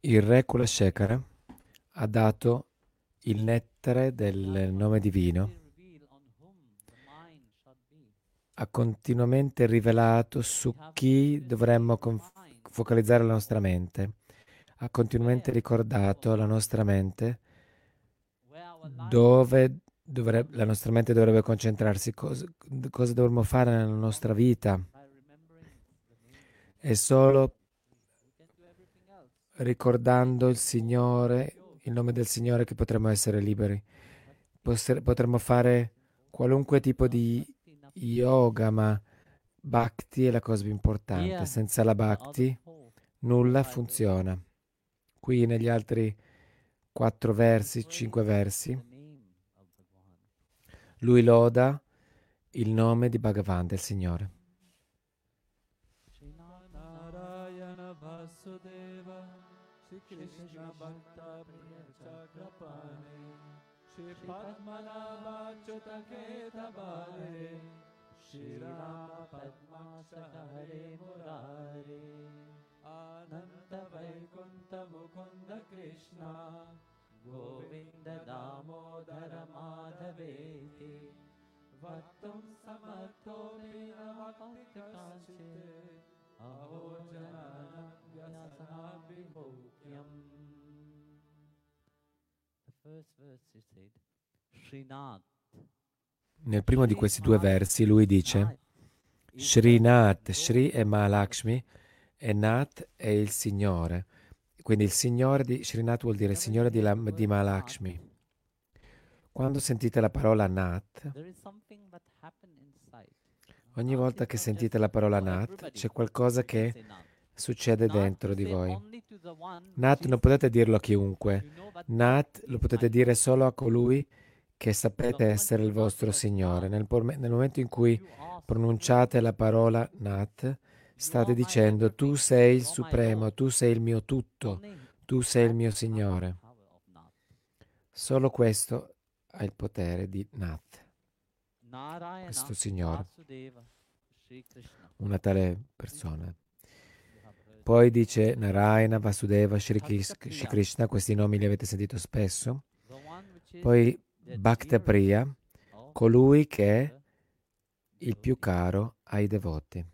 Il re Kulashekara ha dato il nettare del nome divino. Ha continuamente rivelato su chi dovremmo conf- focalizzare la nostra mente, ha continuamente ricordato alla nostra mente dove dovrebbe, la nostra mente dovrebbe concentrarsi, cosa, cosa dovremmo fare nella nostra vita. E solo ricordando il Signore, il nome del Signore, che potremmo essere liberi. Potremmo fare qualunque tipo di yoga, ma bhakti è la cosa più importante. Senza la bhakti nulla funziona. Qui negli altri quattro versi, cinque versi, lui loda il nome di Bhagavan, del Signore. Priya Chakrapani Shri Padmanabhachuta Ketabale Shri Rama Padmaksha Hare Murare Ananta Vaikunta Mukunda Krishna Govinda Damodara Madhaveti nel primo di questi due versi lui dice Srinath, Sri è Mahalakshmi e Nath è il Signore. Quindi il Signore di Srinath vuol dire il Signore di, la, di Mahalakshmi. Quando sentite la parola Nath, ogni volta che sentite la parola Nath, c'è qualcosa che succede dentro di voi. Nat non potete dirlo a chiunque. Nat lo potete dire solo a colui che sapete essere il vostro Signore. Nel, nel momento in cui pronunciate la parola Nat, state dicendo tu sei il Supremo, tu sei il mio tutto, tu sei il mio Signore. Solo questo ha il potere di Nat, questo Signore, una tale persona. Poi dice Narayana, Vasudeva, Shri Krishna, questi nomi li avete sentito spesso. Poi Bhakta Priya, colui che è il più caro ai devoti.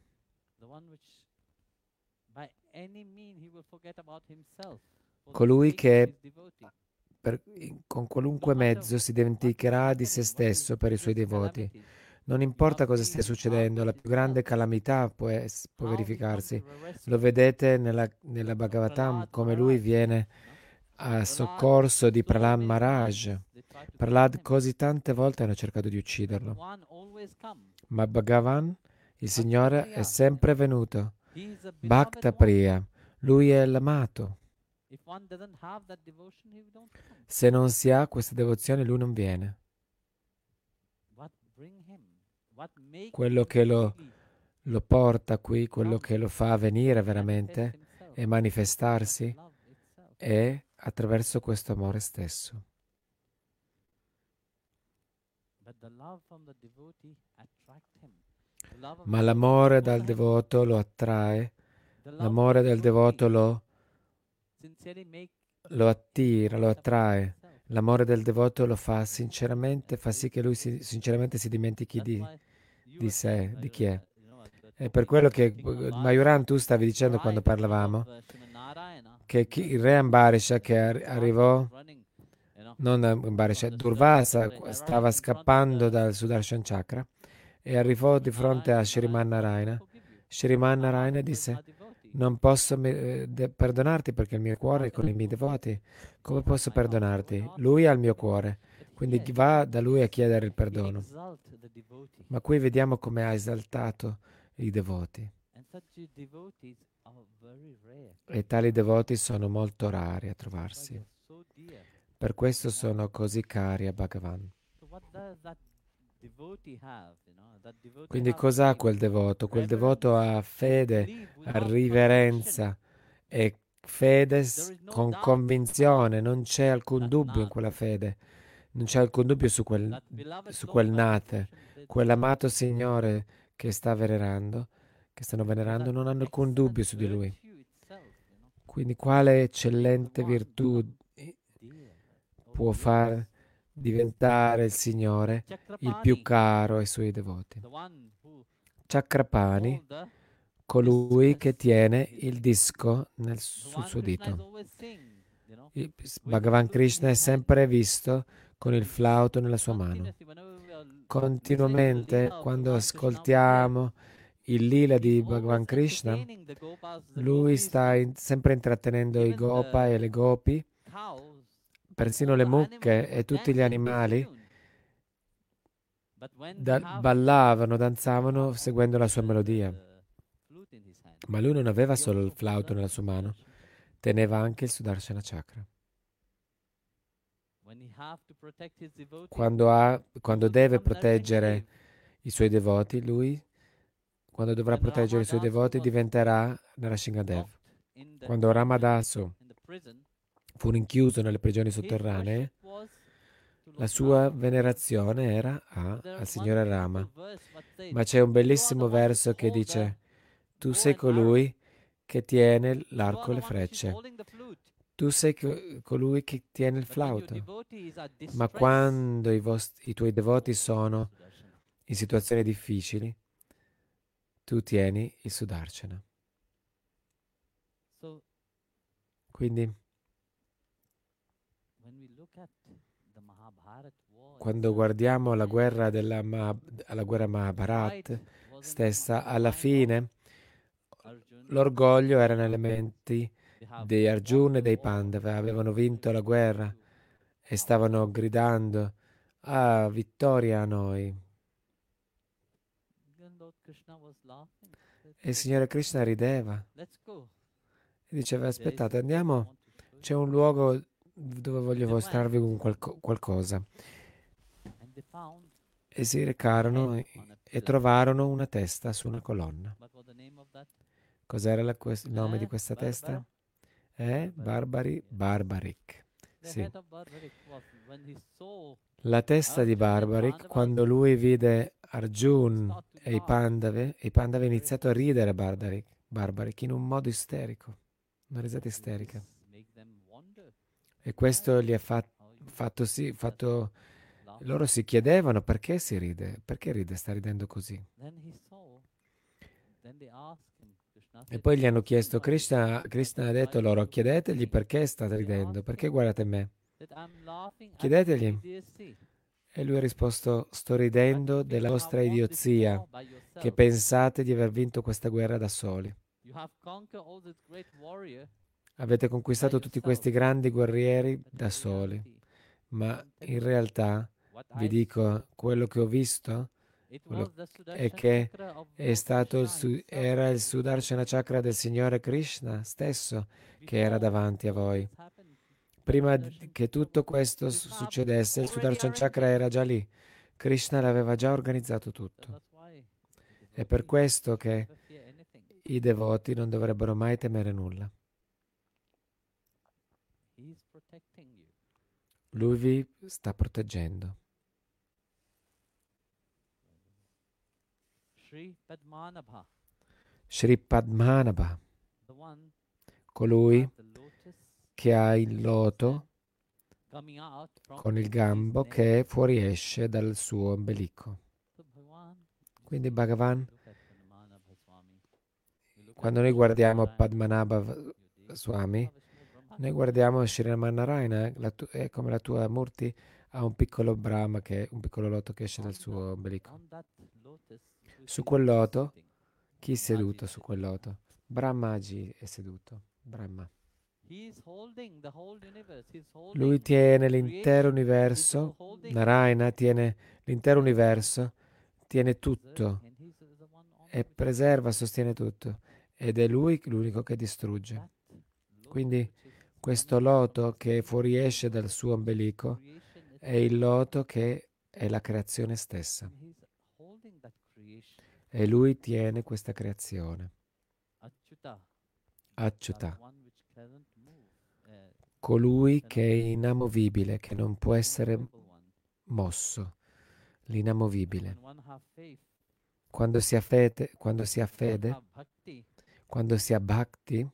Colui che per, con qualunque mezzo si dimenticherà di se stesso per i suoi devoti non importa cosa stia succedendo, la più grande calamità può, es- può verificarsi. Lo vedete nella, nella Bhagavatam come lui viene a soccorso di Prahlad Maharaj. Prahlad così tante volte hanno cercato di ucciderlo. Ma Bhagavan, il Signore, è sempre venuto. Bhakta Priya, lui è l'amato. Se non si ha questa devozione, lui non viene quello che lo, lo porta qui, quello che lo fa venire veramente e manifestarsi è attraverso questo amore stesso. Ma l'amore dal devoto lo attrae, l'amore del devoto lo, lo attira, lo attrae. L'amore del devoto lo fa sinceramente, fa sì che lui si, sinceramente si dimentichi di, di sé, di chi è. È per quello che Mayuran tu stavi dicendo quando parlavamo che il re Ambarisha che arrivò non Ambarisha, Durvasa stava scappando dal Sudarshan Chakra e arrivò di fronte a Shriman Narayana. Shriman Narayana disse non posso eh, perdonarti perché il mio cuore è con i miei devoti. Come posso perdonarti? Lui ha il mio cuore, quindi va da lui a chiedere il perdono. Ma qui vediamo come ha esaltato i devoti. E tali devoti sono molto rari a trovarsi. Per questo sono così cari a Bhagavan. Quindi cosa ha quel devoto? Quel devoto ha fede, ha riverenza e fede con convinzione, non c'è alcun dubbio in quella fede, non c'è alcun dubbio su quel, su quel nate, quell'amato Signore che sta venerando, che stanno venerando non hanno alcun dubbio su di lui. Quindi quale eccellente virtù può far diventare il Signore il più caro ai suoi devoti? Chakrapani, colui che tiene il disco nel, sul suo dito. Bhagavan Krishna è sempre visto con il flauto nella sua mano. Continuamente, quando ascoltiamo il lila di Bhagavan Krishna, lui sta in, sempre intrattenendo i gopa e le gopi, persino le mucche e tutti gli animali da, ballavano, danzavano seguendo la sua melodia. Ma lui non aveva solo il flauto nella sua mano, teneva anche il Sudarshana Chakra. Quando, ha, quando deve proteggere i suoi devoti, lui, quando dovrà proteggere i suoi devoti, diventerà Narashingadev. Quando Ramadasu fu rinchiuso nelle prigioni sotterranee, la sua venerazione era a, al Signore Rama. Ma c'è un bellissimo verso che dice, tu sei colui che tiene l'arco e le frecce. Tu sei colui che tiene il flauto. Ma quando i, vostri, i tuoi devoti sono in situazioni difficili, tu tieni il Sudarshana. Quindi, quando guardiamo la guerra, della la guerra Mahabharat stessa, alla fine l'orgoglio era nelle menti di Arjuna e dei Pandava, avevano vinto la guerra e stavano gridando, ah, vittoria a noi. E il Signore Krishna rideva. E diceva, aspettate, andiamo, c'è un luogo dove voglio mostrarvi qualco, qualcosa. E si recarono e trovarono una testa su una colonna. Cos'era la, il nome di questa testa? È Barbari Barbaric. Sì. La testa di Barbaric, quando lui vide Arjun e i Pandave, i Pandave hanno iniziato a ridere Barbaric, Barbaric in un modo isterico, una risata isterica. E questo gli ha fatto, fatto sì, fatto, loro si chiedevano perché si ride, perché ride, sta ridendo così. E poi gli hanno chiesto, Krishna, Krishna ha detto loro, chiedetegli perché state ridendo, perché guardate me. Chiedetegli. E lui ha risposto, sto ridendo della vostra idiozia, che pensate di aver vinto questa guerra da soli. Avete conquistato tutti questi grandi guerrieri da soli, ma in realtà vi dico quello che ho visto è che è stato il, era il Sudarshana Chakra del Signore Krishna stesso che era davanti a voi. Prima che tutto questo succedesse, il Sudarshana Chakra era già lì. Krishna l'aveva già organizzato tutto. È per questo che i devoti non dovrebbero mai temere nulla. Lui vi sta proteggendo. Sri Padmanabha, colui che ha il loto con il gambo che fuoriesce dal suo ombelico. Quindi Bhagavan, quando noi guardiamo Padmanabha Swami, noi guardiamo Shrimanarayana, è come la tua Murti ha un piccolo Brahma, che, un piccolo loto che esce dal suo ombelico. Su quel loto, chi è seduto su quel loto? Brahmaji è seduto, Brahma. Lui tiene l'intero universo, Narayana tiene l'intero universo, tiene tutto. E preserva, sostiene tutto. Ed è lui l'unico che distrugge. Quindi questo loto che fuoriesce dal suo ombelico è il loto che è la creazione stessa. E lui tiene questa creazione. Acciuta. Colui che è inamovibile, che non può essere mosso. L'inamovibile. quando si ha fede, quando si ha fede, quando si ha bhakti,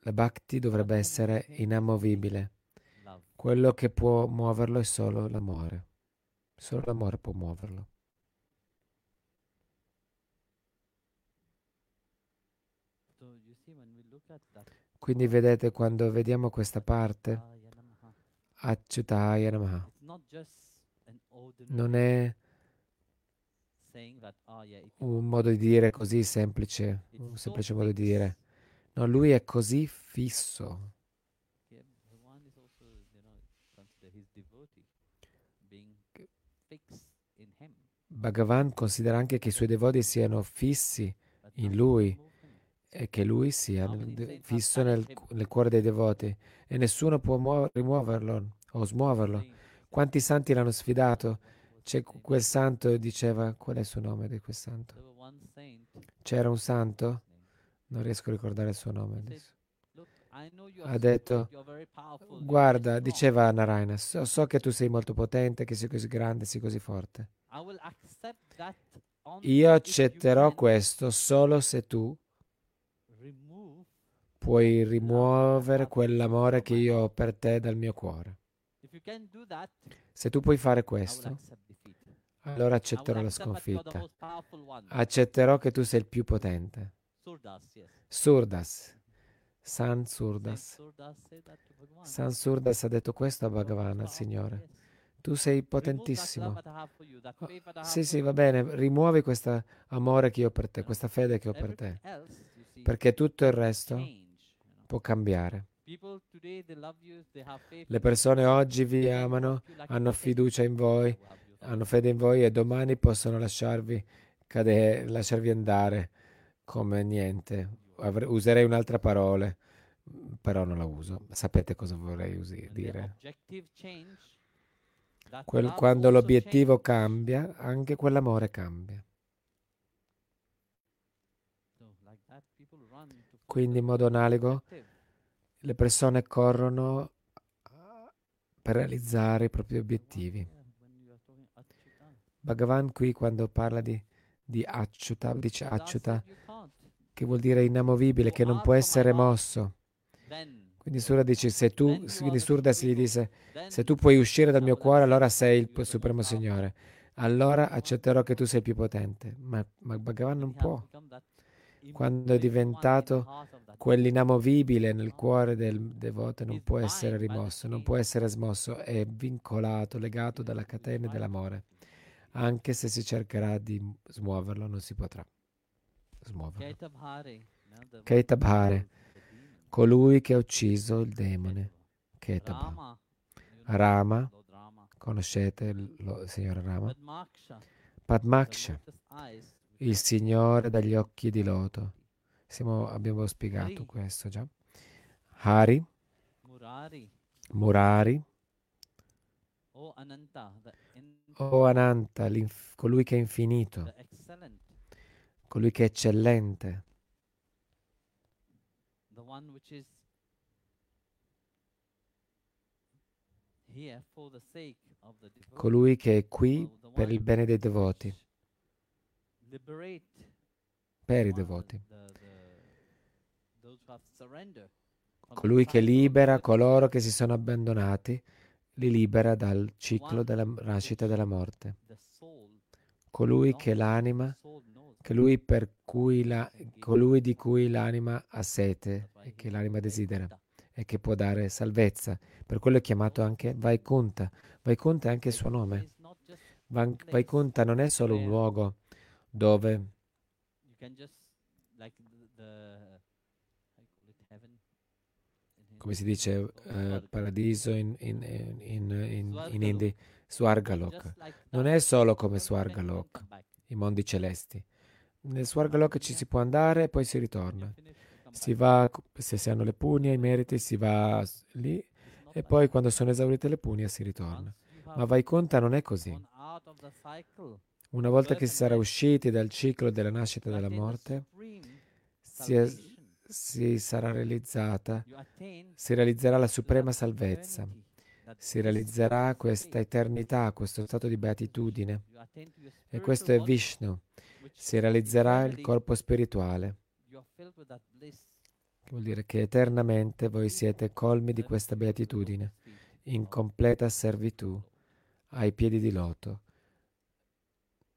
la bhakti dovrebbe essere inamovibile. Quello che può muoverlo è solo l'amore. Solo l'amore può muoverlo. Quindi vedete quando vediamo questa parte, Achyutaya Namaha, non è un modo di dire così semplice, un semplice modo di dire. No, lui è così fisso. Bhagavan considera anche che i suoi devoti siano fissi in lui e che lui sia fisso nel, nel cuore dei devoti e nessuno può muo- rimuoverlo o smuoverlo. Quanti santi l'hanno sfidato? C'è quel santo diceva, qual è il suo nome di quel santo? C'era un santo? Non riesco a ricordare il suo nome adesso. Ha detto, guarda, diceva Narayana, so, so che tu sei molto potente, che sei così grande, sei così forte. Io accetterò questo solo se tu puoi rimuovere quell'amore che io ho per te dal mio cuore. Se tu puoi fare questo, allora accetterò la sconfitta. Accetterò che tu sei il più potente. Surdas. San Surdas. San Surdas ha detto questo a Bhagavan, al Signore. Tu sei potentissimo. Oh, sì, sì, va bene. Rimuovi questo amore che ho per te, questa fede che ho per te. Perché tutto il resto può cambiare. Le persone oggi vi amano, hanno fiducia in voi, hanno fede in voi e domani possono lasciarvi cadere, lasciarvi andare come niente. Userei un'altra parola, però non la uso. Sapete cosa vorrei usi- dire? Quel, quando l'obiettivo cambia, anche quell'amore cambia. Quindi in modo analogo le persone corrono per realizzare i propri obiettivi. Bhagavan qui quando parla di, di Acciuta, dice Acciuta, che vuol dire inamovibile, che non può essere mosso. Quindi Surda dice, se tu, quindi Surda si gli dice, se tu puoi uscire dal mio cuore, allora sei il Supremo Signore. Allora accetterò che tu sei più potente. Ma, ma Bhagavan non può. Quando è diventato quell'inamovibile nel cuore del devoto non può essere rimosso, non può essere smosso, è vincolato, legato dalla catena dell'amore. Anche se si cercherà di smuoverlo, non si potrà smuoverlo. Ketabhare, colui che ha ucciso il demone. Ketabha. Rama, conoscete il signore Rama? Padmaksha, il signore dagli occhi di loto. Siamo, abbiamo spiegato questo già. Hari, Murari, o Ananta, o Ananta colui che è infinito, colui che è eccellente, colui che è qui per il bene dei devoti, per i devoti. colui che libera coloro che si sono abbandonati, li libera dal ciclo della nascita e della morte. Colui che l'anima, colui, la, colui di cui l'anima ha sete e che l'anima desidera e che può dare salvezza. Per quello è chiamato anche Vaikunta. Vaikunta è anche il suo nome. Vaikunta non è solo un luogo dove come si dice, eh, paradiso in, in, in, in, in Hindi, Swargalok. Non è solo come Swargalok, i mondi celesti. Nel Swargalok ci si può andare e poi si ritorna. Si va, se si hanno le pugne, i meriti, si va lì e poi quando sono esaurite le pugne si ritorna. Ma Vaikunta non è così. Una volta che si sarà usciti dal ciclo della nascita e della morte, si è si sarà realizzata, si realizzerà la suprema salvezza si realizzerà questa eternità, questo stato di beatitudine. E questo è Vishnu. Si realizzerà il corpo spirituale. Vuol dire che eternamente voi siete colmi di questa beatitudine, in completa servitù ai piedi di loto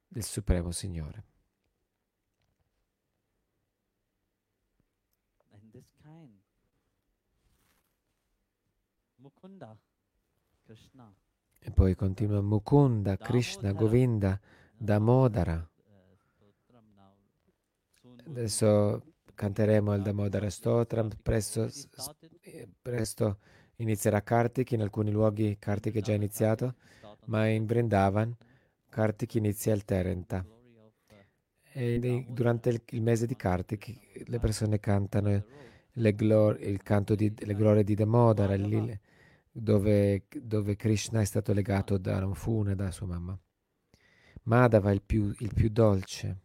del Supremo Signore. E poi continua Mukunda, Krishna, Govinda, Damodara. Adesso canteremo il Damodara Stotram, presto, presto inizierà Kartik, in alcuni luoghi Kartik è già iniziato, ma in Vrindavan Kartik inizia il Terenta. E durante il, mese di Kartik le persone cantano glor- il canto di, le glorie di Damodara, il, dove, dove, Krishna è stato legato da Ramfuna, da sua mamma. Madhava il più, il più dolce.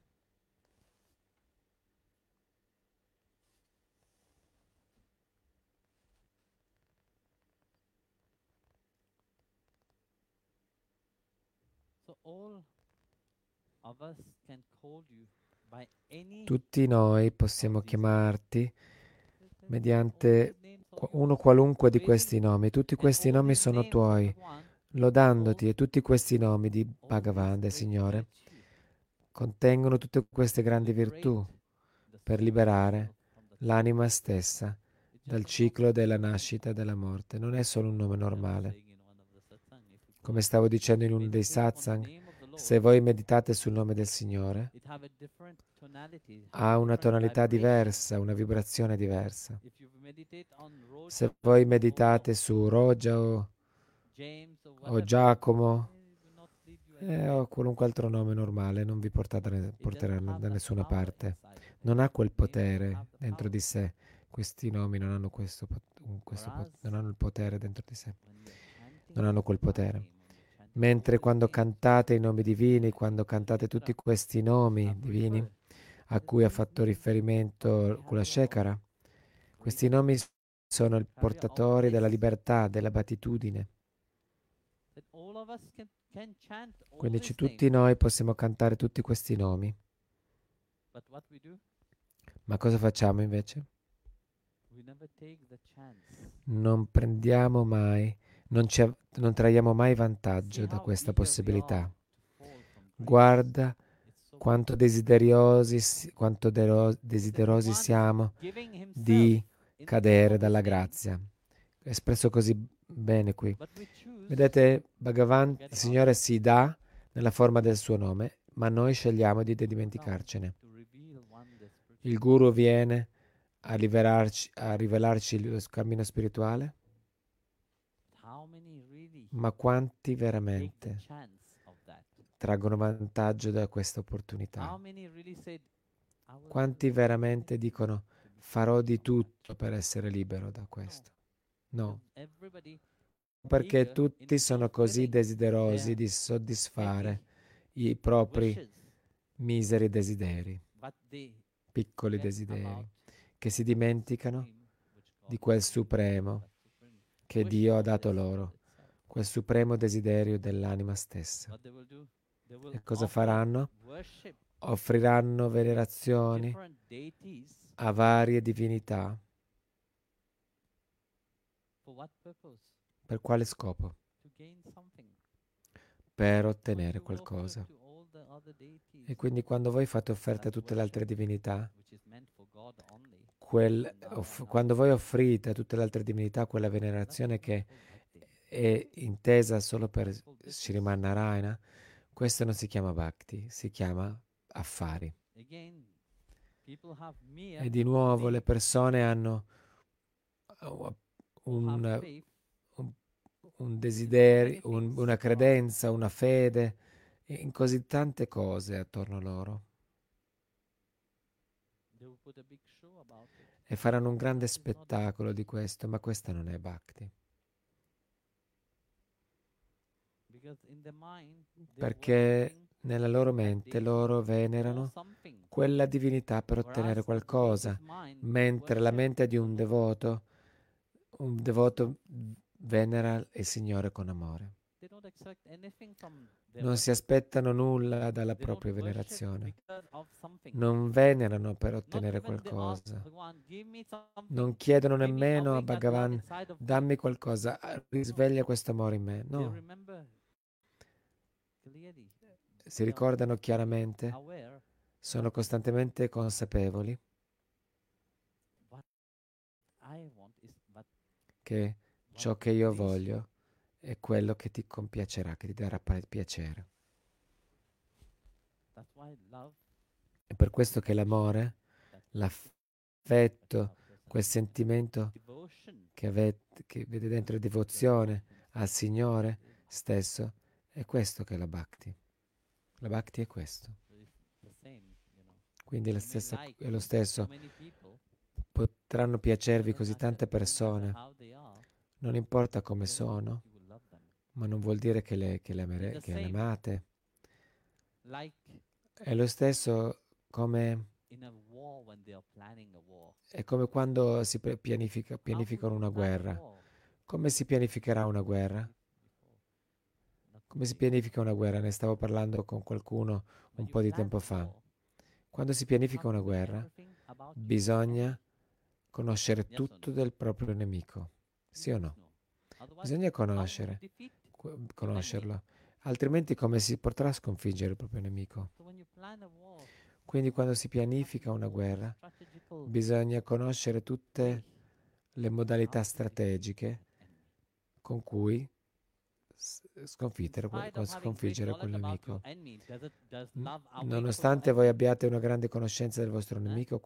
Tutti noi possiamo chiamarti mediante uno qualunque di questi nomi. Tutti questi nomi sono tuoi, lodandoti e tutti questi nomi di Bhagavan, del Signore, contengono tutte queste grandi virtù per liberare l'anima stessa dal ciclo della nascita e della morte. Non è solo un nome normale. Come stavo dicendo in uno dei satsang, se voi meditate sul nome del Signore, ha una tonalità diversa, una vibrazione diversa. Se voi meditate su Roja o, o Giacomo eh, o qualunque altro nome normale, non vi portate, porteranno da nessuna parte. Non ha quel potere dentro di sé. Questi nomi non hanno, questo, questo, non hanno il potere dentro di sé. Non hanno quel potere. Mentre quando cantate i nomi divini, quando cantate tutti questi nomi divini a cui ha fatto riferimento Kula Shekara, questi nomi sono i portatori della libertà, della beatitudine. Quindi tutti noi possiamo cantare tutti questi nomi. Ma cosa facciamo invece? Non prendiamo mai non, non traiamo mai vantaggio da questa possibilità. Guarda quanto desiderosi, quanto desiderosi siamo di cadere dalla grazia. È espresso così bene qui. Vedete, Bhagavan, il Signore si dà nella forma del suo nome, ma noi scegliamo di dimenticarcene. Il Guru viene a, a rivelarci lo cammino spirituale ma quanti veramente traggono vantaggio da questa opportunità? Quanti veramente dicono farò di tutto per essere libero da questo? No, perché tutti sono così desiderosi di soddisfare i propri miseri desideri, piccoli desideri, che si dimenticano di quel supremo che Dio ha dato loro quel supremo desiderio dell'anima stessa. E cosa faranno? Offriranno venerazioni a varie divinità. Per quale scopo? Per ottenere qualcosa. E quindi quando voi fate offerte a tutte le altre divinità, quel, off, quando voi offrite a tutte le altre divinità quella venerazione che è intesa solo per Sriman Narayana, questo non si chiama bhakti, si chiama affari. E di nuovo le persone hanno uh, un, un, un desiderio, un, una credenza, una fede in così tante cose attorno a loro. E faranno un grande spettacolo di questo, ma questa non è bhakti. Perché nella loro mente loro venerano quella divinità per ottenere qualcosa, mentre la mente di un devoto, un devoto venera il Signore con amore. Non si aspettano nulla dalla propria venerazione. Non venerano per ottenere qualcosa. Non chiedono nemmeno a Bhagavan, dammi qualcosa, risveglia questo amore in me. No. Si ricordano chiaramente, sono costantemente consapevoli? Che ciò che io voglio è quello che ti compiacerà, che ti darà piacere. È per questo che l'amore, l'affetto, quel sentimento che, avete, che vede dentro devozione al Signore stesso, è questo che è la Bhakti. La Bhakti è questo. Quindi è, stessa, è lo stesso. Potranno piacervi così tante persone, non importa come sono, ma non vuol dire che le, che le, amere, che le amate. È lo stesso come... È come quando si pianifica, pianificano una guerra. Come si pianificherà una guerra? Come si pianifica una guerra? Ne stavo parlando con qualcuno un po' di tempo fa. Quando si pianifica una guerra, bisogna conoscere tutto del proprio nemico. Sì o no? Bisogna conoscere conoscerlo, altrimenti come si potrà sconfiggere il proprio nemico? Quindi quando si pianifica una guerra bisogna conoscere tutte le modalità strategiche con cui sconfiggere, sconfiggere quel nemico. Nonostante voi abbiate una grande conoscenza del vostro nemico,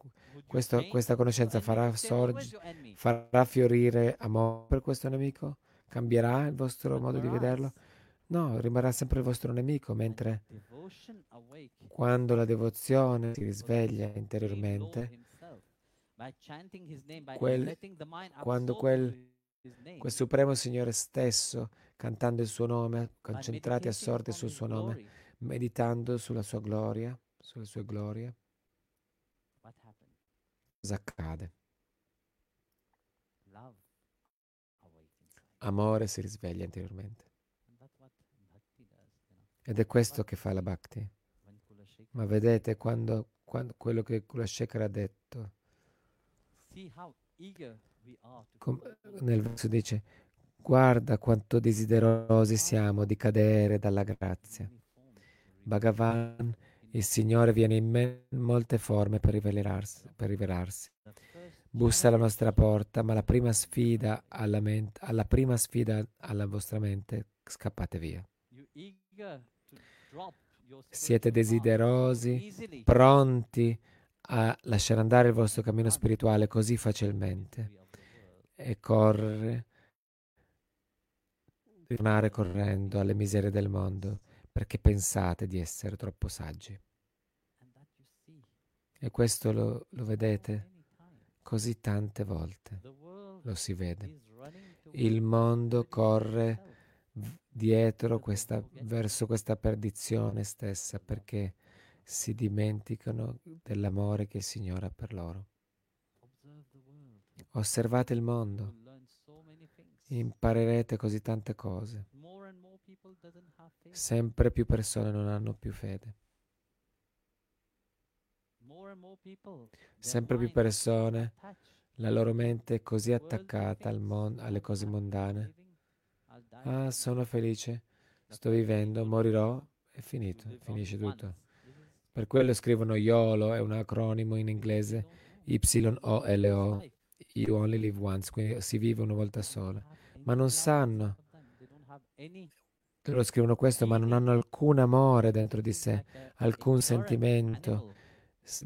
questo, questa conoscenza farà, sorge, farà fiorire amore per questo nemico? Cambierà il vostro modo di vederlo? No, rimarrà sempre il vostro nemico, mentre quando la devozione si risveglia interiormente, quel, quando quel, quel Supremo Signore stesso, cantando il suo nome, concentrati, assorti sul suo nome, meditando sulla sua gloria, sulle sue glorie, cosa accade? amore si risveglia interiormente. Ed è questo che fa la bhakti. Ma vedete quando, quando quello che Kulashekara ha detto, com, nel verso dice, guarda quanto desiderosi siamo di cadere dalla grazia. Bhagavan, il Signore, viene in molte forme per rivelarsi. Per rivelarsi bussa alla nostra porta, ma la prima sfida alla, mente, alla prima sfida alla vostra mente, scappate via. Siete desiderosi, pronti a lasciare andare il vostro cammino spirituale così facilmente e correre, tornare correndo alle miserie del mondo perché pensate di essere troppo saggi. E questo lo, lo vedete? così tante volte. Lo si vede. Il mondo corre dietro questa, verso questa perdizione stessa perché si dimenticano dell'amore che il Signore ha per loro. Osservate il mondo, imparerete così tante cose. Sempre più persone non hanno più fede. Sempre più persone, la loro mente è così attaccata al mon- alle cose mondane. Ah, sono felice, sto vivendo, morirò, è finito, finisce tutto. Per quello scrivono YOLO, è un acronimo in inglese, Y-O-L-O, You only live once, quindi si vive una volta sola. Ma non sanno. Loro scrivono questo, ma non hanno alcun amore dentro di sé, alcun sentimento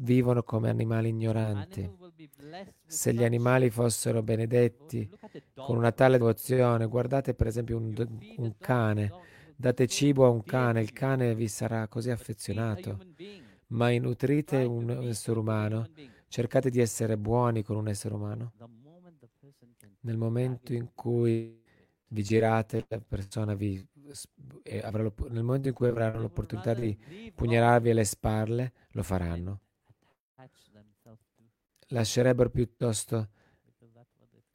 vivono come animali ignoranti. Se gli animali fossero benedetti con una tale devozione, guardate per esempio un, un cane, date cibo a un cane, il cane vi sarà così affezionato, ma nutrite un essere umano, cercate di essere buoni con un essere umano. Nel momento in cui vi girate, la persona vi avrà, nel momento in cui avranno l'opportunità di pugnalarvi alle spalle, lo faranno lascerebbero piuttosto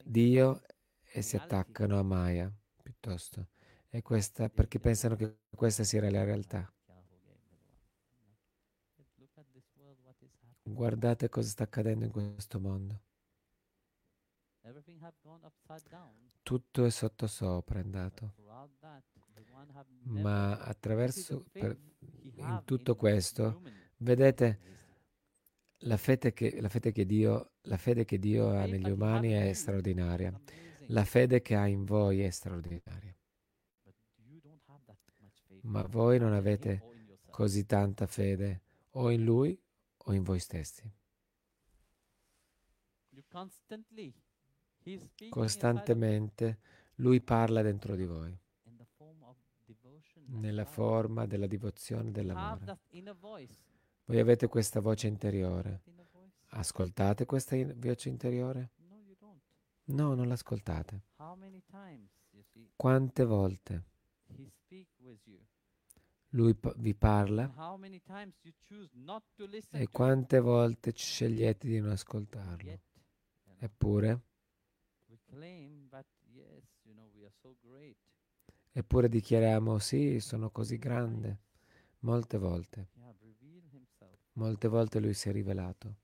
Dio e si attaccano a Maya piuttosto. E questa, perché pensano che questa sia la realtà. Guardate cosa sta accadendo in questo mondo. Tutto è sottosopra è andato. Ma attraverso per, in tutto questo, vedete, la fede, che, la, fede che Dio, la fede che Dio ha negli umani è straordinaria. La fede che ha in voi è straordinaria. Ma voi non avete così tanta fede o in Lui o in voi stessi. Costantemente Lui parla dentro di voi, nella forma della devozione e dell'amore. Voi avete questa voce interiore. Ascoltate questa voce interiore? No, non l'ascoltate. Quante volte lui vi parla e quante volte scegliete di non ascoltarlo. Eppure, eppure dichiariamo sì, sono così grande. Molte volte. Molte volte lui si è rivelato.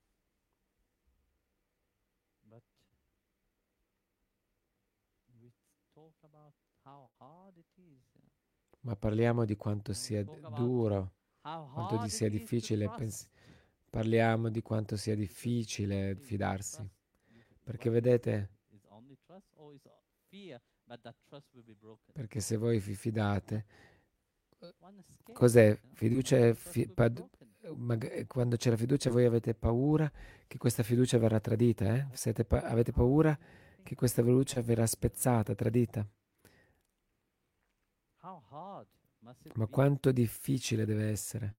Ma parliamo di quanto sia duro, quanto sia difficile, pens- parliamo di quanto sia difficile fidarsi. Perché vedete, perché se voi vi fidate, cos'è? Fiducia è fi- pad- quando c'è la fiducia voi avete paura che questa fiducia verrà tradita, eh? pa- avete paura che questa fiducia verrà spezzata, tradita. Ma quanto difficile deve essere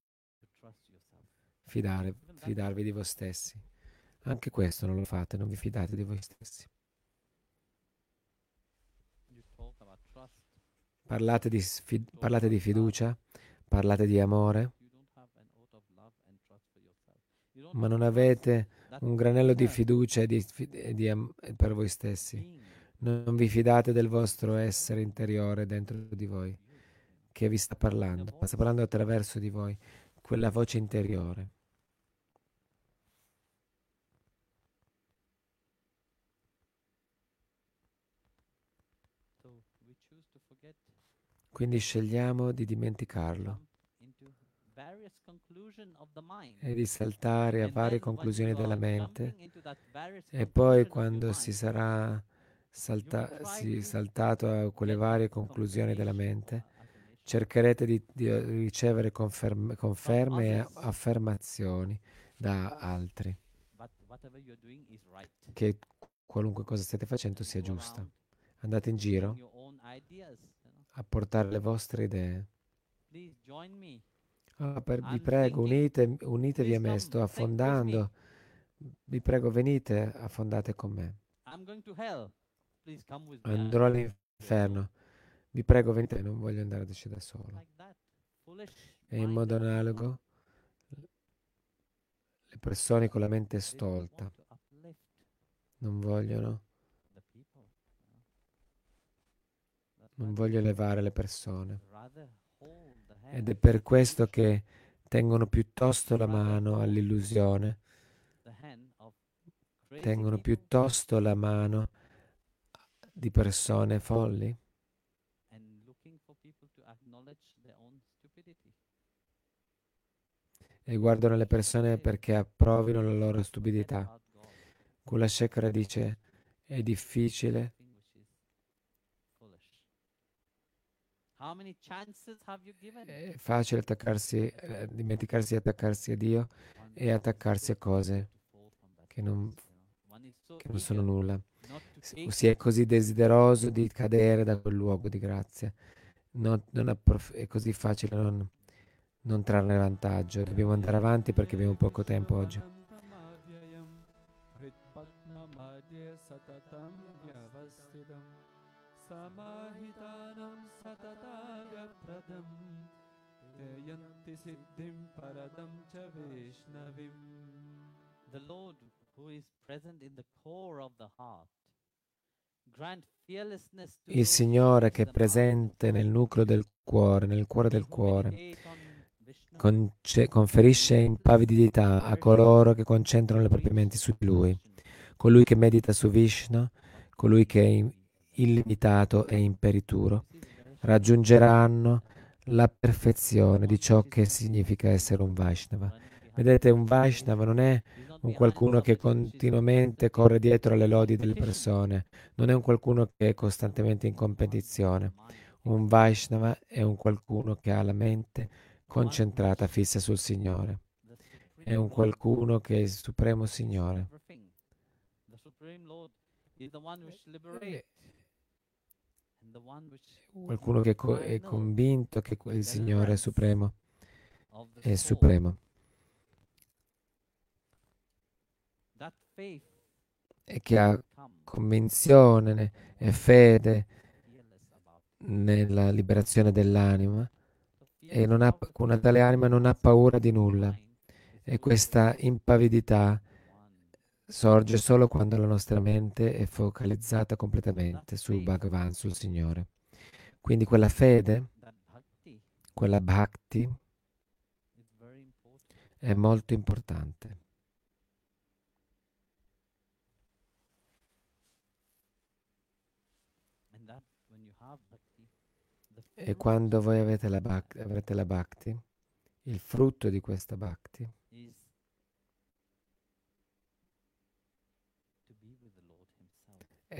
fidare, fidarvi di voi stessi. Anche questo non lo fate, non vi fidate di voi stessi. Parlate di, sfid- parlate di fiducia, parlate di amore, ma non avete un granello di fiducia e di, di, am- per voi stessi. Non vi fidate del vostro essere interiore dentro di voi che vi sta parlando, sta parlando attraverso di voi, quella voce interiore. Quindi scegliamo di dimenticarlo. E di saltare a varie conclusioni della mente. e poi quando si sarà salta- si saltato a quelle varie conclusioni della mente cercherete di, di ricevere conferme, conferme e affermazioni da altri. Che qualunque cosa stiate facendo sia giusta. Andate in giro a portare le vostre idee. Oh, per, vi prego, unite, unitevi a me, sto affondando. Vi prego, venite, affondate con me. Andrò all'inferno. Vi prego, venite, non voglio andare da solo. E in modo analogo, le persone con la mente stolta non vogliono non voglio elevare le persone. Ed è per questo che tengono piuttosto la mano all'illusione, tengono piuttosto la mano di persone folli. E guardano le persone perché approvino la loro stupidità. Kula Shekara dice, è difficile È facile attaccarsi, eh, dimenticarsi di attaccarsi a Dio e attaccarsi a cose che non, che non sono nulla. Si è così desideroso di cadere da quel luogo di grazia. Non, non approf- è così facile non, non trarne vantaggio. Dobbiamo andare avanti perché abbiamo poco tempo oggi. समाहितानं सततागप्रदं ते सिद्धिं परदं च वैष्णवीम् The Lord who is present in the core of the heart Il Signore che è presente nel nucleo del cuore, nel cuore del cuore, conce- conferisce impavidità a coloro che concentrano le proprie menti su di Lui. Colui che medita su Vishnu, colui che è illimitato e imperituro, raggiungeranno la perfezione di ciò che significa essere un Vaishnava. Vedete, un Vaishnava non è un qualcuno che continuamente corre dietro alle lodi delle persone, non è un qualcuno che è costantemente in competizione. Un Vaishnava è un qualcuno che ha la mente concentrata, fissa sul Signore. È un qualcuno che è il Supremo Signore. Qualcuno che è convinto che il Signore è Supremo. È Supremo. E che ha convinzione e fede nella liberazione dell'anima e non ha, una tale anima non ha paura di nulla. E questa impavidità sorge solo quando la nostra mente è focalizzata completamente sul Bhagavan, sul Signore. Quindi quella fede, quella bhakti, è molto importante. E quando voi avete la, bhakti, avrete la bhakti, il frutto di questa bhakti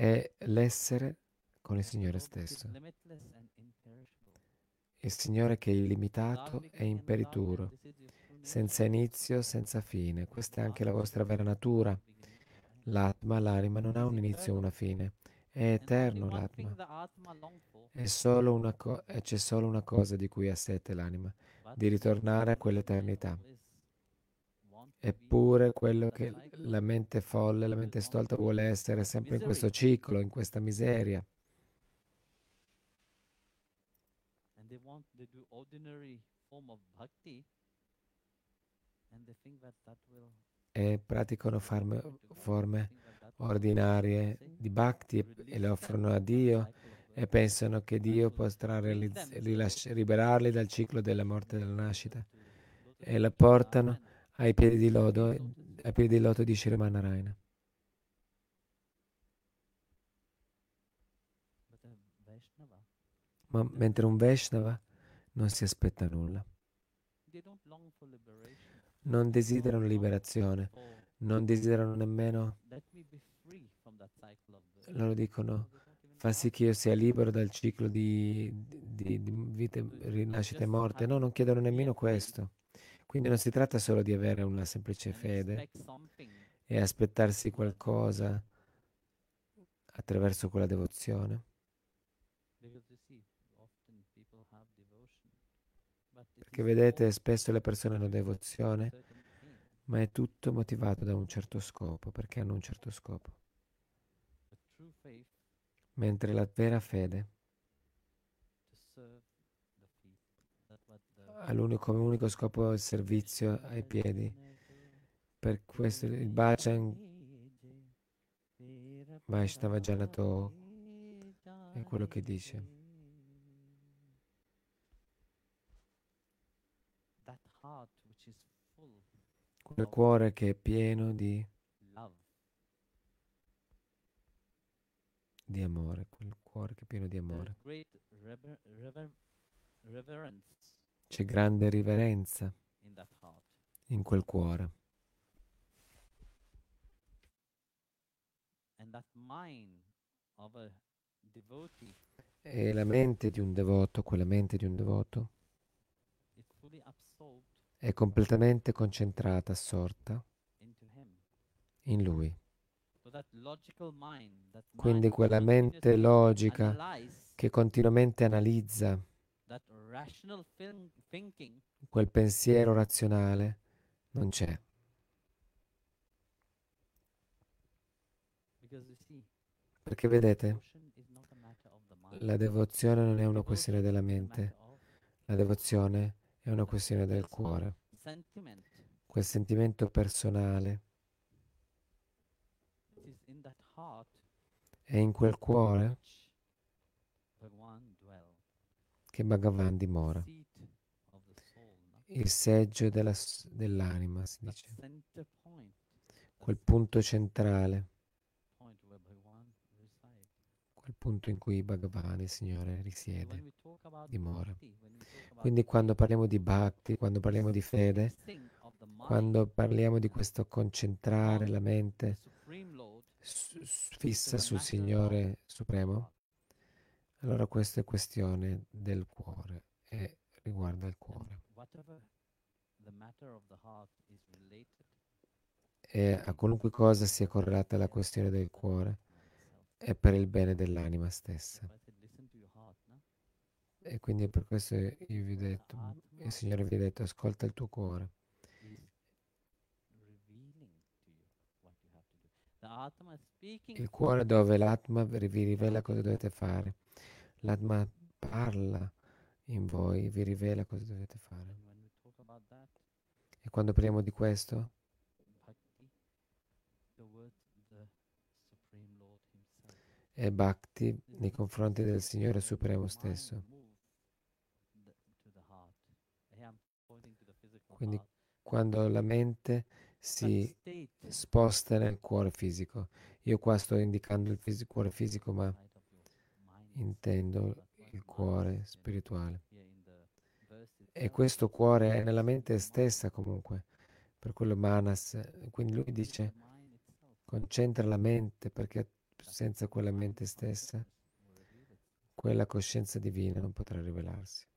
è l'essere con il Signore stesso. Il Signore che è illimitato e imperituro, senza inizio, senza fine. Questa è anche la vostra vera natura. L'Atma, l'anima, non ha un inizio o una fine. È eterno l'Atma. Solo co- e c'è solo una cosa di cui ha sete l'anima, di ritornare a quell'eternità. Eppure quello che la mente folle, la mente stolta vuole essere sempre in questo ciclo, in questa miseria. E praticano forme, forme ordinarie di bhakti e le offrono a Dio e pensano che Dio potrà realizz- rilasci- liberarli dal ciclo della morte e della nascita e la portano ai piedi di lodo, ai piedi di loto di Shrimanarayana. Ma mentre un Vaishnava non si aspetta nulla. Non desiderano liberazione, non desiderano nemmeno, loro dicono, fa sì che io sia libero dal ciclo di, di, di vita, rinascita e morte. No, non chiedono nemmeno questo. Quindi non si tratta solo di avere una semplice fede e aspettarsi qualcosa attraverso quella devozione. Perché vedete, spesso le persone hanno devozione, ma è tutto motivato da un certo scopo, perché hanno un certo scopo. Mentre la vera fede ha l'unico, come unico scopo il servizio ai piedi. Per questo il Bhajan Vaishnava Janato è quello che dice. Quel cuore che è pieno di, di amore, quel cuore che è pieno di amore. C'è grande riverenza in quel cuore. E la mente di un devoto, quella mente di un devoto, è completamente concentrata, assorta in lui. Quindi quella mente logica che continuamente analizza quel pensiero razionale non c'è. Perché vedete, la devozione non è una questione della mente, la devozione è una questione del cuore. Quel sentimento personale È in quel cuore che Bhagavan dimora, il seggio della, dell'anima, si dice, quel punto centrale, quel punto in cui Bhagavan, il Signore, risiede, dimora. Quindi quando parliamo di bhakti, quando parliamo di fede, quando parliamo di questo concentrare la mente fissa sul Signore Supremo, allora questa è questione del cuore e riguarda il cuore. E a qualunque cosa sia correlata alla questione del cuore è per il bene dell'anima stessa. E quindi per questo io vi ho detto, il Signore vi ha detto, ascolta il tuo cuore. Il cuore dove l'Atma vi rivela cosa dovete fare. L'Atma parla in voi, vi rivela cosa dovete fare. E quando parliamo di questo, è bhakti nei confronti del Signore Supremo stesso. Quindi quando la mente si sposta nel cuore fisico. Io qua sto indicando il fis- cuore fisico, ma intendo il cuore spirituale. E questo cuore è nella mente stessa comunque, per quello Manas. Quindi lui dice, concentra la mente perché senza quella mente stessa, quella coscienza divina non potrà rivelarsi.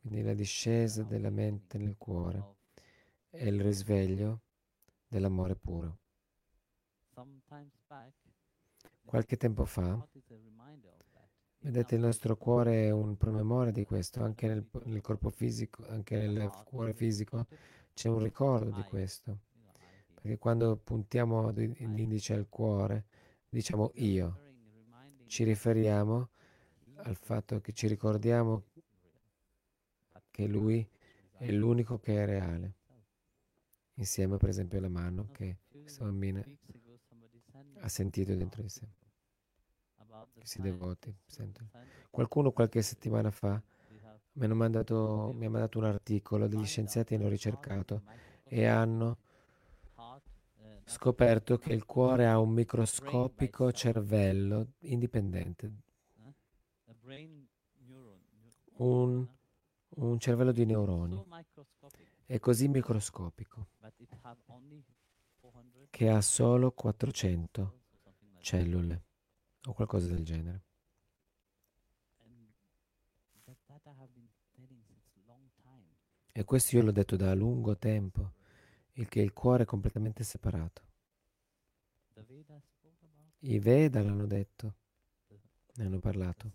Quindi la discesa della mente nel cuore è il risveglio dell'amore puro. Qualche tempo fa, vedete, il nostro cuore è un promemoria di questo, anche nel, nel corpo fisico, anche nel cuore fisico c'è un ricordo di questo. Perché quando puntiamo l'indice al cuore, diciamo io, ci riferiamo al fatto che ci ricordiamo che lui è l'unico che è reale. Insieme, per esempio, alla mano che questa bambina ha sentito dentro di sé. Questi devoti sentono. Qualcuno qualche settimana fa mi, mandato, mi ha mandato un articolo, degli scienziati hanno ricercato e hanno scoperto che il cuore ha un microscopico cervello indipendente. Un un cervello di neuroni. È così microscopico che ha solo 400 cellule o qualcosa del genere. E questo io l'ho detto da lungo tempo, il che il cuore è completamente separato. I Veda l'hanno detto, ne hanno parlato.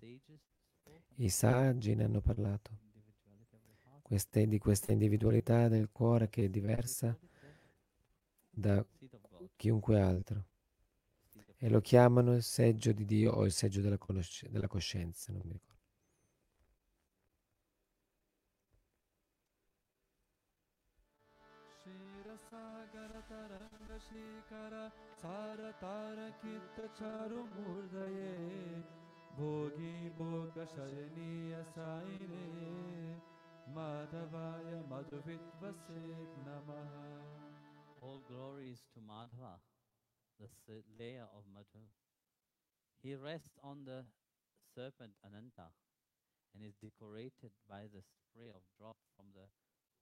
I saggi ne hanno parlato queste, di questa individualità del cuore che è diversa da chiunque altro. E lo chiamano il seggio di Dio o il seggio della, conosc- della coscienza, non mi ricordo. भोगी भोग शरणीय Sai Madhavaya Madhuvitvase Namaha. All glories to Madhava, the layer of Madhu. He rests on the serpent Ananta and is decorated by the spray of drop from the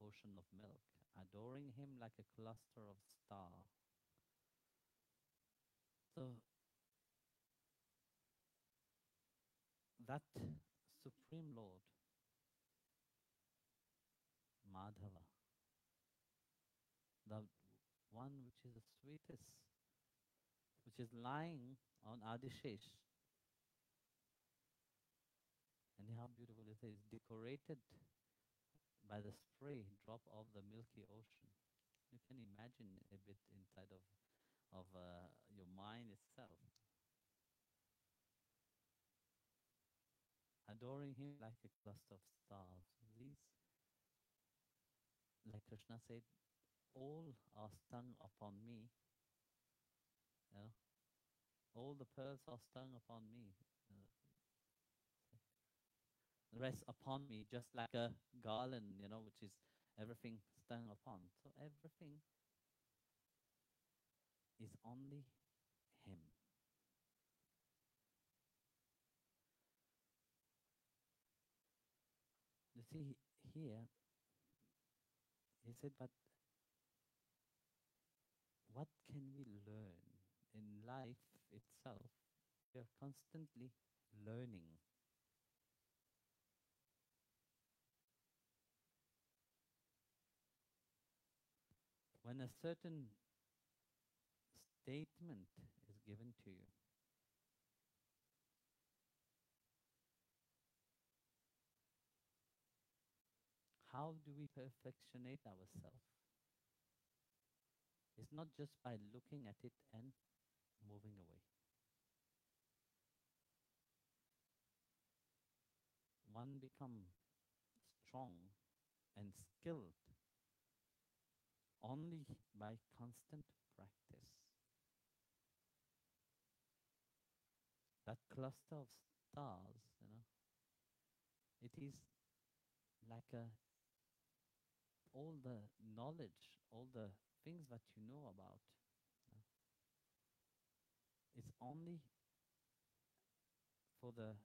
ocean of milk, adoring him like a cluster of stars. So that Supreme Lord Madhava, the one which is the sweetest, which is lying on Adishesh. And how beautiful it is, decorated by the spray drop of the Milky Ocean. You can imagine a bit inside of, of uh, your mind itself. Adoring him like a cluster of stars. These like Krishna said, all are stung upon me You know, all the pearls are stung upon me. uh, Rest upon me, just like a garland, you know, which is everything stung upon. So everything is only Him. You see, here, he said, but what can we learn in life itself? We are constantly learning. When a certain statement is given to you, how do we perfectionate ourselves? It's not just by looking at it and moving away. One become strong and skilled only by constant practice. That cluster of stars, you know, it is like a all the knowledge, all the things that you know about. It's only for the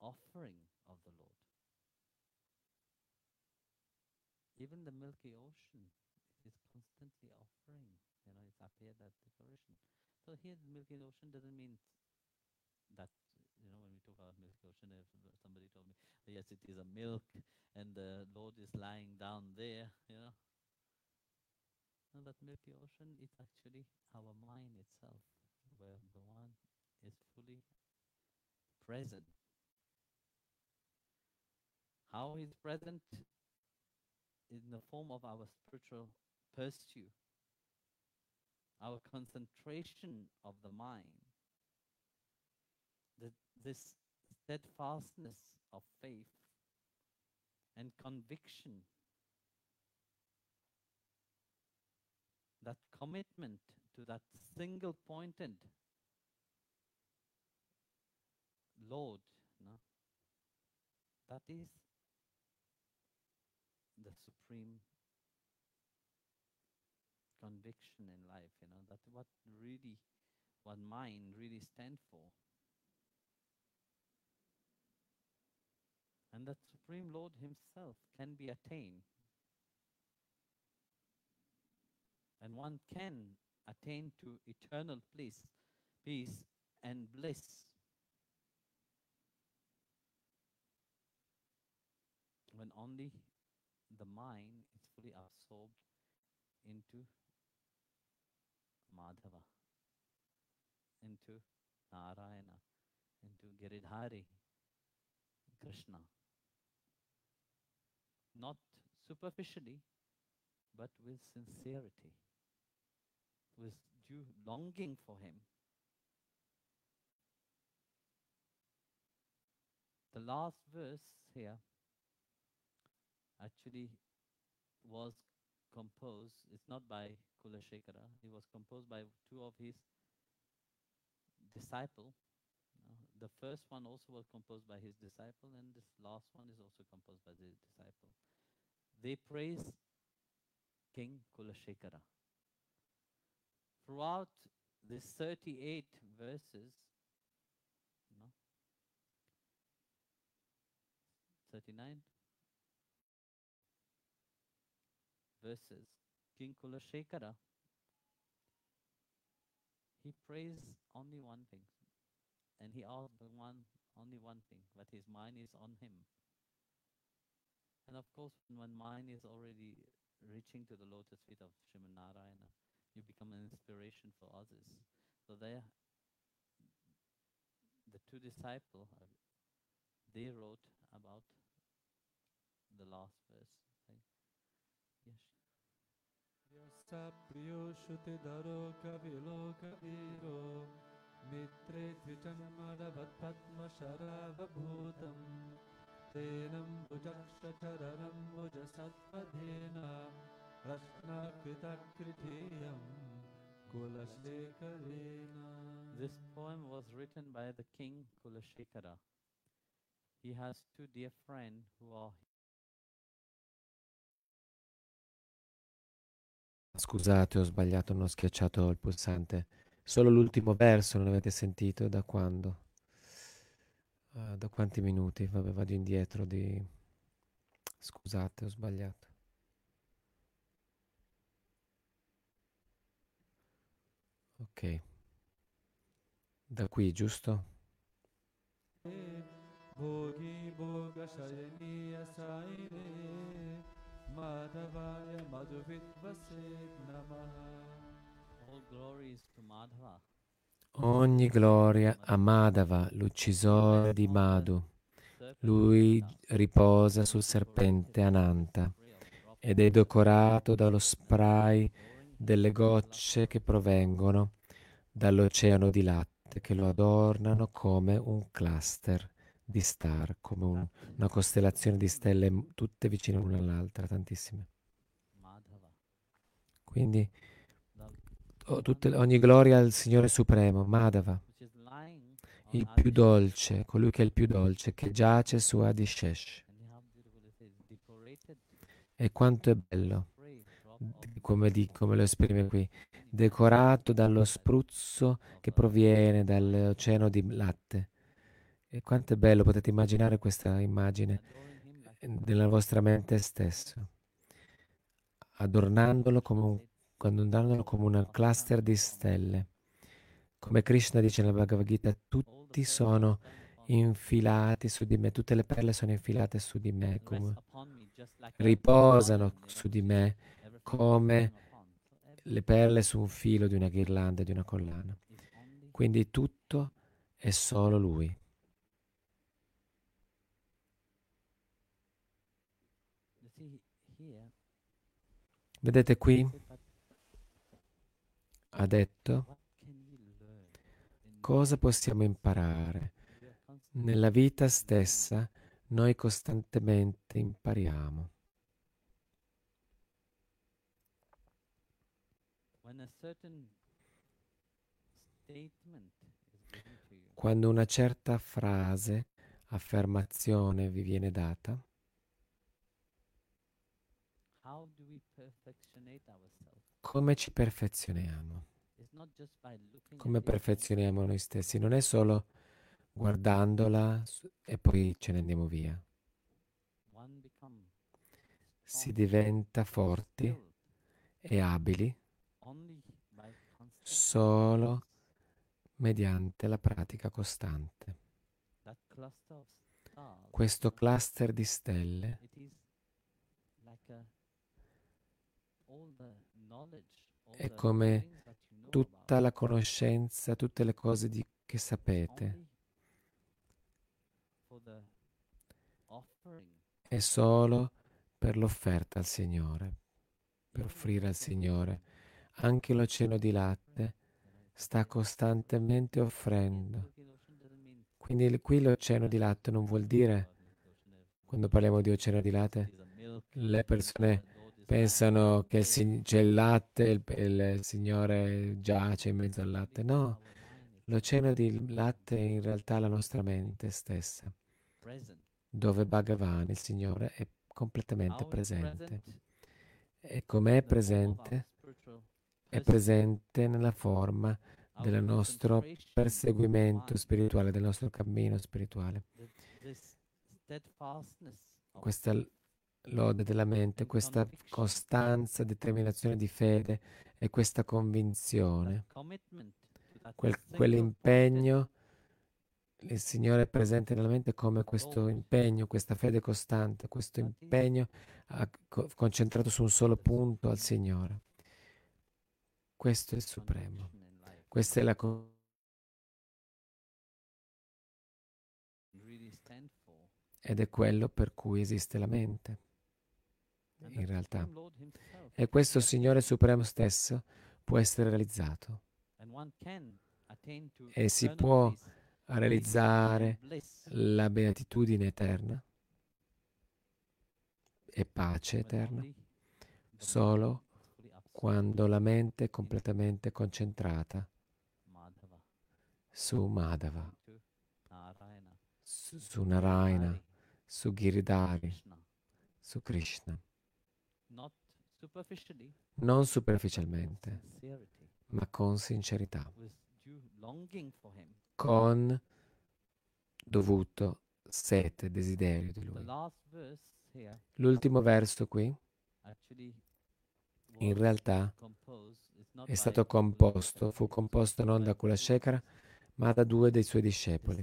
offering of the Lord. Even the Milky Ocean is constantly offering. You know, it's appeared that declaration. So here, the Milky Ocean doesn't mean that you know when we talk about Milky Ocean, if somebody told me, yes, it is a milk, and the Lord is lying down there. You know, no, that Milky Ocean is actually our mind itself, where the one is fully present. How he's present in the form of our spiritual pursuit, our concentration of the mind, the, this steadfastness of faith and conviction, that commitment to that single pointed Lord, no? that is the supreme conviction in life, you know, that what really, what mind really stand for. And that Supreme Lord Himself can be attained. And one can attain to eternal peace, peace, and bliss when only the mind is fully absorbed into Madhava, into Narayana, into Giridhari, Krishna. Not superficially, but with sincerity, with due longing for Him. The last verse here actually was composed, it's not by Kulashekara, it was composed by two of his disciple. The first one also was composed by his disciple, and this last one is also composed by the disciple. They praise King Kulashekara. Throughout these 38 verses, no, 39 verses, King Kulashekara, he prays only one thing. And he asked one only one thing, that his mind is on him. And of course, when mind is already reaching to the lotus feet of Sriman Narayana, you become an inspiration for others. So there, the two disciples, they wrote about the last verse. saying, Yes. यस्य प्रियो श्रुतिधरो कविलोकवीरो मित्रे द्विजन्मदवत्पद्मशरावभूतम् तेनम्बुजक्षचररम्बुजसत्पथेन रत्नाकृतकृतीयं This poem was written by the king Kulashekara. He has two dear friends who are Scusate, ho sbagliato, non ho schiacciato il pulsante. Solo l'ultimo verso non avete sentito? Da quando? Uh, da quanti minuti? Vabbè, vado indietro di... Scusate, ho sbagliato. Ok. Da qui, giusto? Saire Madhavaya Madhuvitvaset Namaha Ogni gloria a Madhava, l'uccisore di Madhu. Lui riposa sul serpente Ananta ed è decorato dallo spray delle gocce che provengono dall'oceano di latte che lo adornano come un cluster di star, come un, una costellazione di stelle tutte vicine l'una all'altra, tantissime. Quindi tutte, ogni gloria al Signore Supremo, Madhava, il più dolce, colui che è il più dolce, che giace su Adishesh. E quanto è bello, come, di, come lo esprime qui, decorato dallo spruzzo che proviene dall'oceano di latte e quanto è bello, potete immaginare questa immagine nella vostra mente stessa, adornandolo come un, adornandolo come un cluster di stelle. Come Krishna dice nella Bhagavad Gita, tutti sono infilati su di me, tutte le perle sono infilate su di me, come, riposano su di me come le perle su un filo di una ghirlanda, di una collana. Quindi tutto è solo Lui. Vedete qui? Ha detto cosa possiamo imparare. Nella vita stessa noi costantemente impariamo. Quando una certa frase, affermazione vi viene data, come ci perfezioniamo? Come perfezioniamo noi stessi? Non è solo guardandola e poi ce ne andiamo via. Si diventa forti e abili solo mediante la pratica costante. Questo cluster di stelle è come tutta la conoscenza, tutte le cose di, che sapete. È solo per l'offerta al Signore, per offrire al Signore. Anche l'oceano di latte sta costantemente offrendo. Quindi qui l'oceano di latte non vuol dire, quando parliamo di oceano di latte, le persone pensano che c'è il latte, il, il Signore giace in mezzo al latte. No, l'oceano di latte è in realtà la nostra mente stessa, dove Bhagavan, il Signore, è completamente presente. E com'è presente? È presente nella forma del nostro perseguimento spirituale, del nostro cammino spirituale. Questa lode della mente, questa costanza, determinazione di fede e questa convinzione, quel, quell'impegno, il Signore è presente nella mente come questo impegno, questa fede costante, questo impegno concentrato su un solo punto al Signore. Questo è il Supremo. Questa è la ed è quello per cui esiste la mente in realtà. E questo Signore Supremo stesso può essere realizzato. E si può realizzare la beatitudine eterna e pace eterna solo quando la mente è completamente concentrata su Madhava, su, Narayana, su Giridhari, su Krishna. Non superficialmente, ma con sincerità, con dovuto sete, desiderio di Lui. L'ultimo verso qui, in realtà, è stato composto, fu composto non da Kula two Shekara, ma da due dei suoi discepoli.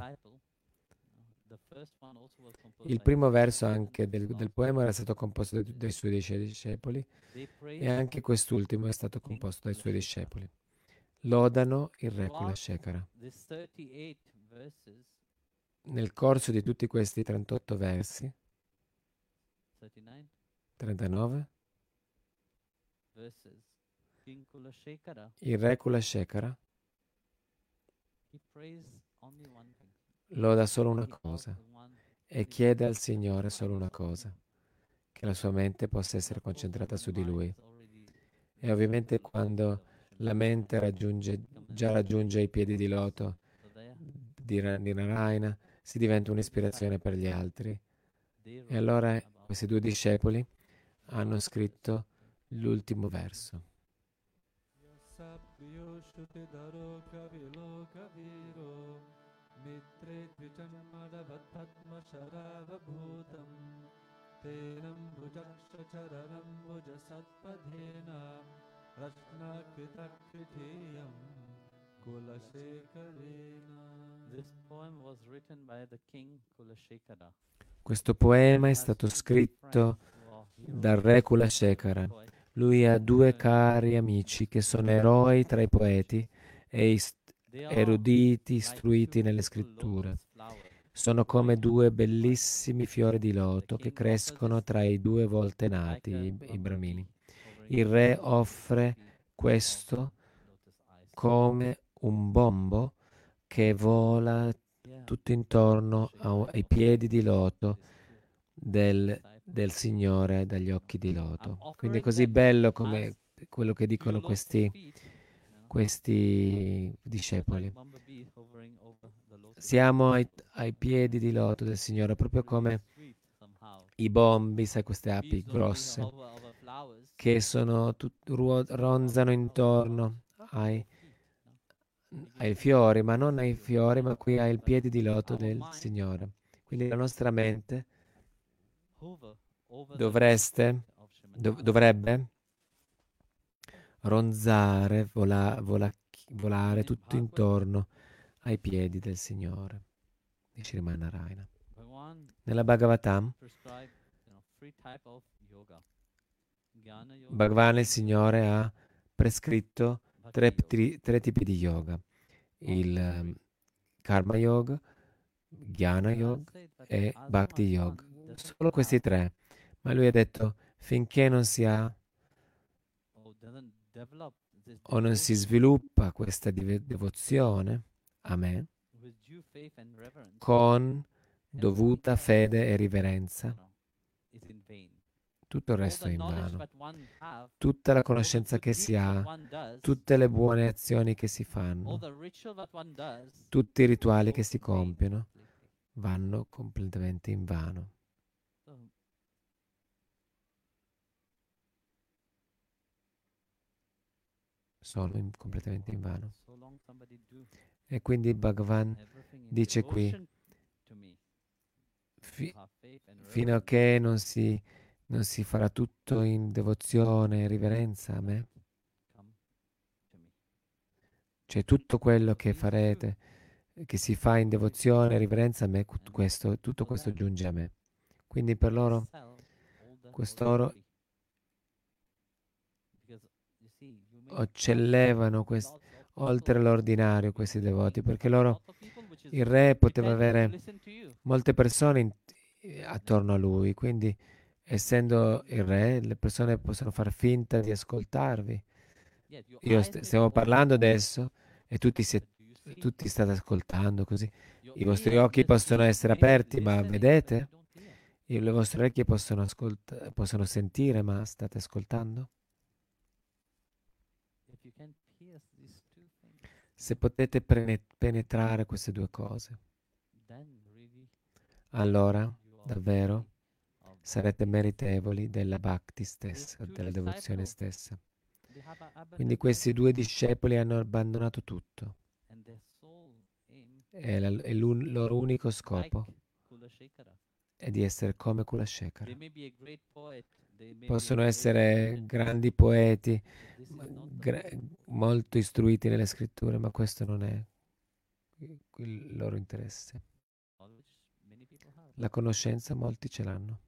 Il primo verso anche del, del poema era stato composto dai, dai suoi dieci discepoli e anche quest'ultimo è stato composto dai suoi discepoli. Lodano il re Kula Throughout Shekara. These 38 verses, Nel corso di tutti questi 38 versi, 39 39, verses, King Kula Shekara, il re Kula Loda solo una cosa e chiede al Signore solo una cosa, che la sua mente possa essere concentrata su di Lui. E ovviamente quando la mente raggiunge, già raggiunge i piedi di loto di, di Narayana, si diventa un'ispirazione per gli altri. E allora questi due discepoli hanno scritto l'ultimo verso. Yassa priyo shuti daro kavilo kaviro mitre dvijammadavat padma sharava bhutam tenam bhujaksha chararam bhujasatpadhena rashna kritakritiyam kulasekarena This poem was written by the king Kulashekara. Questo poema è stato scritto dal re Kulashekara. Lui ha due cari amici che sono eroi tra i poeti e ist- eruditi, istruiti nelle scritture. Sono come due bellissimi fiori di loto che crescono tra i due volte nati, i, bramini. Il re offre questo come un bombo che vola tutto intorno ai piedi di loto del, del Signore dagli occhi di loto. Quindi è così bello come quello che dicono questi, questi discepoli. Siamo ai, ai piedi di loto del Signore, proprio come i bombi, sai, queste api grosse che sono tut- ruo- ronzano intorno ai, ai fiori, ma non ai fiori, ma qui ai piedi di loto del Signore. Quindi la nostra mente dovreste, dov- dovrebbe ronzare, vola- vola- volare tutto intorno ai piedi del Signore, di. Bhagavan Nella Bhagavatam, Bhagavan il Signore ha prescritto tre, tri- tre tipi di yoga, il ehm, Karma Yoga, Jnana Yoga e Bhakti Yoga. Solo questi tre. Ma lui ha detto, finché non si ha o non si sviluppa questa devozione a me con dovuta fede e riverenza, tutto il resto è in vano. Tutta la conoscenza che si ha, tutte le buone azioni che si fanno, tutti i rituali che si compiono vanno completamente in vano. So, Sono in- completamente in vano. E quindi Bhagavan dice qui, fi- fino a che non si, non si farà tutto in devozione e riverenza a me, cioè tutto quello che farete, che si fa in devozione e riverenza a me, questo, tutto questo giunge a me. Quindi per loro excel all the costoro holy. Because, you see, you may eccellevano quest- oltre l'ordinario questi devoti, perché loro, il re poteva avere molte persone in- attorno a lui, quindi essendo il re, le persone possono far finta di ascoltarvi. Io st- stiamo parlando adesso e tutti, si- tutti state ascoltando così. I vostri occhi possono essere aperti, ma vedete? le vostre orecchie possono, ascolt- possono sentire, ma state ascoltando? Se potete penetrare queste due cose, allora davvero sarete meritevoli della bhakti stessa, della devozione stessa. Quindi questi due discepoli hanno abbandonato tutto e la- e l'un- loro unico scopo è di essere come Kulashekara. Possono essere grandi poeti, gra- molto istruiti nelle scritture, ma questo non è il loro interesse. La conoscenza molti ce l'hanno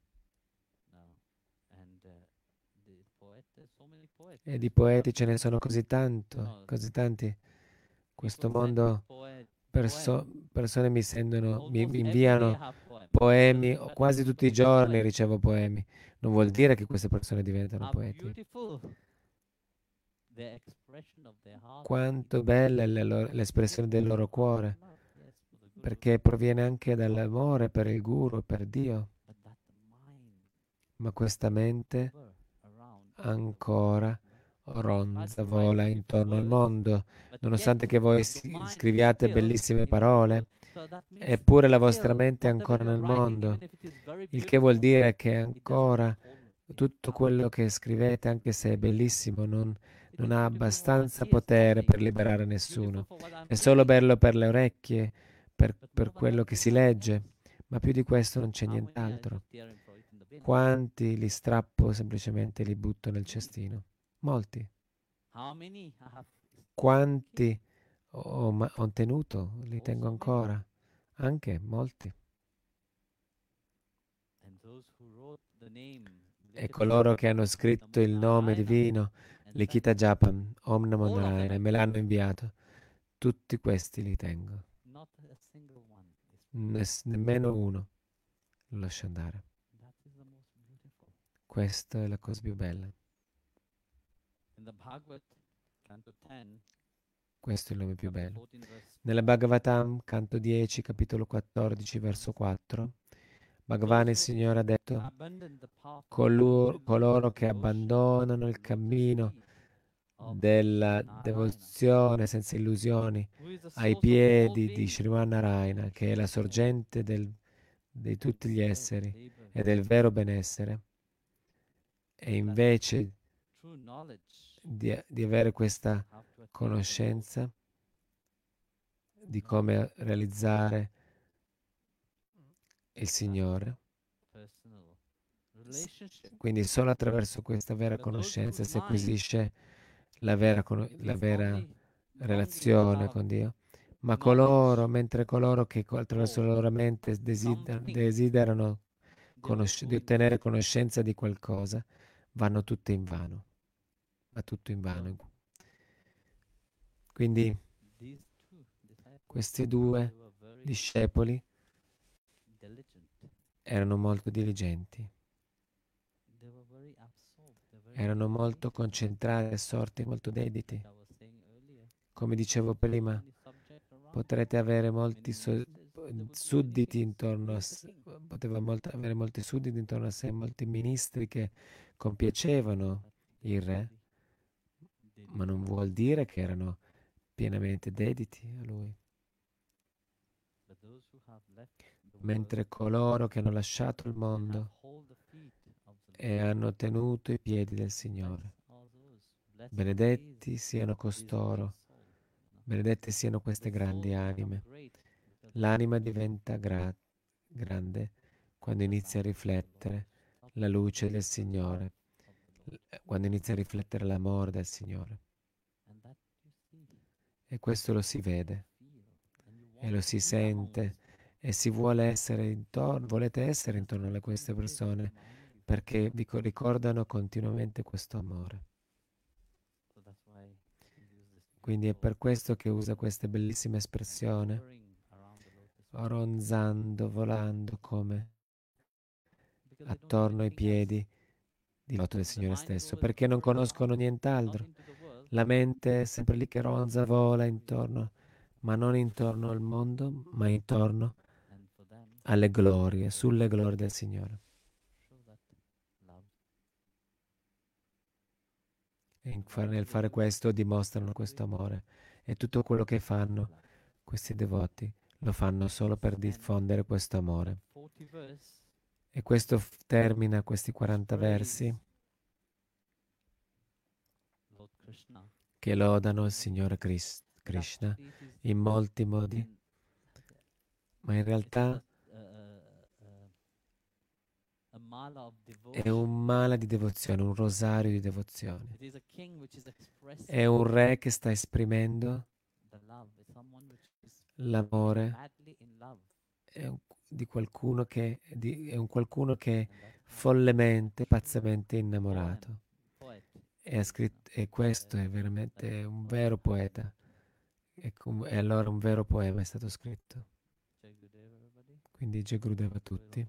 poets. e di poeti ce ne sono così tanto, così tanti. Questo mondo, perso- persone mi sendono, mi, inviano. Poemi, quasi tutti i giorni ricevo poemi. Non vuol dire che queste persone diventano poeti. Quanto bella è loro- l'espressione del loro cuore, perché proviene anche dall'amore per il Guru, per Dio. Ma questa mente ancora ronza, vola intorno al mondo, nonostante che voi scriviate bellissime parole, eppure la vostra mente è ancora nel mondo, il che vuol dire che ancora tutto quello che scrivete, anche se è bellissimo, non, non ha abbastanza potere per liberare nessuno. È solo bello per le orecchie, per, per quello che si legge, ma più di questo non c'è nient'altro. Quanti li strappo semplicemente li butto nel cestino? Molti. Quanti ho, ma- ho tenuto? Li tengo ancora? Anche molti. E coloro che hanno scritto il nome divino, Likita Japam, Om Namo Narayana, I me l'hanno inviato. Tutti questi li tengo. nemmeno uno lo lascio andare. Questa è la cosa più bella. Questo è il nome più bello. 14, verse Nella 4, Bhagavatam, canto 10, capitolo 14, verso 4, Bhagavan il Signore ha detto, abandon the path of "Color- devotion, coloro che abbandonano il cammino della devozione senza illusioni ai piedi di Sriman Narayana, che è la sorgente del- di tutti gli esseri e del vero benessere. E invece di, di avere questa conoscenza di come realizzare il Signore, quindi solo attraverso questa vera conoscenza si acquisisce la vera, la vera relazione con Dio. Ma coloro, mentre coloro che attraverso la loro mente desiderano conosce- go di ottenere conoscenza di qualcosa, vanno tutte in vano. Va tutto in vano. Quindi questi due discepoli erano molto diligenti, erano molto concentrati, assorti, molto dediti. Come dicevo prima, potrete avere molti so- sudditi intorno a sé, poteva molt- avere molti sudditi intorno a sé, molti ministri che compiacevano il re, ma non vuol dire che erano pienamente dediti a lui. Mentre coloro che hanno lasciato il mondo e hanno tenuto i piedi del Signore, benedetti siano costoro, benedette siano queste grandi anime. L'anima diventa gra- grande quando inizia a riflettere la luce del Signore, quando inizia a riflettere l'amore del Signore. E questo lo si vede e lo si sente e si vuole essere intorno, volete essere intorno a queste persone perché vi co- ricordano continuamente questo amore. Quindi è per questo che usa questa bellissima espressione, ronzando, volando come attorno ai piedi di loto del Signore stesso, perché non conoscono nient'altro. La mente è sempre lì che ronza, vola intorno, ma non intorno al mondo, ma intorno alle glorie, sulle glorie del Signore. E nel fare questo dimostrano questo amore. E tutto quello che fanno questi devoti lo fanno solo per diffondere questo amore. E questo termina questi 40 versi che lodano il Signore Krishna in molti modi, ma in realtà è un mala di devozione, un rosario di devozione. È un re che sta esprimendo l'amore è un, di qualcuno che, di, è un qualcuno che è follemente, pazzamente innamorato. E, scritto, e questo è veramente un vero poeta. E, com, e allora un vero poema è stato scritto. Quindi Jai Gurudeva a tutti.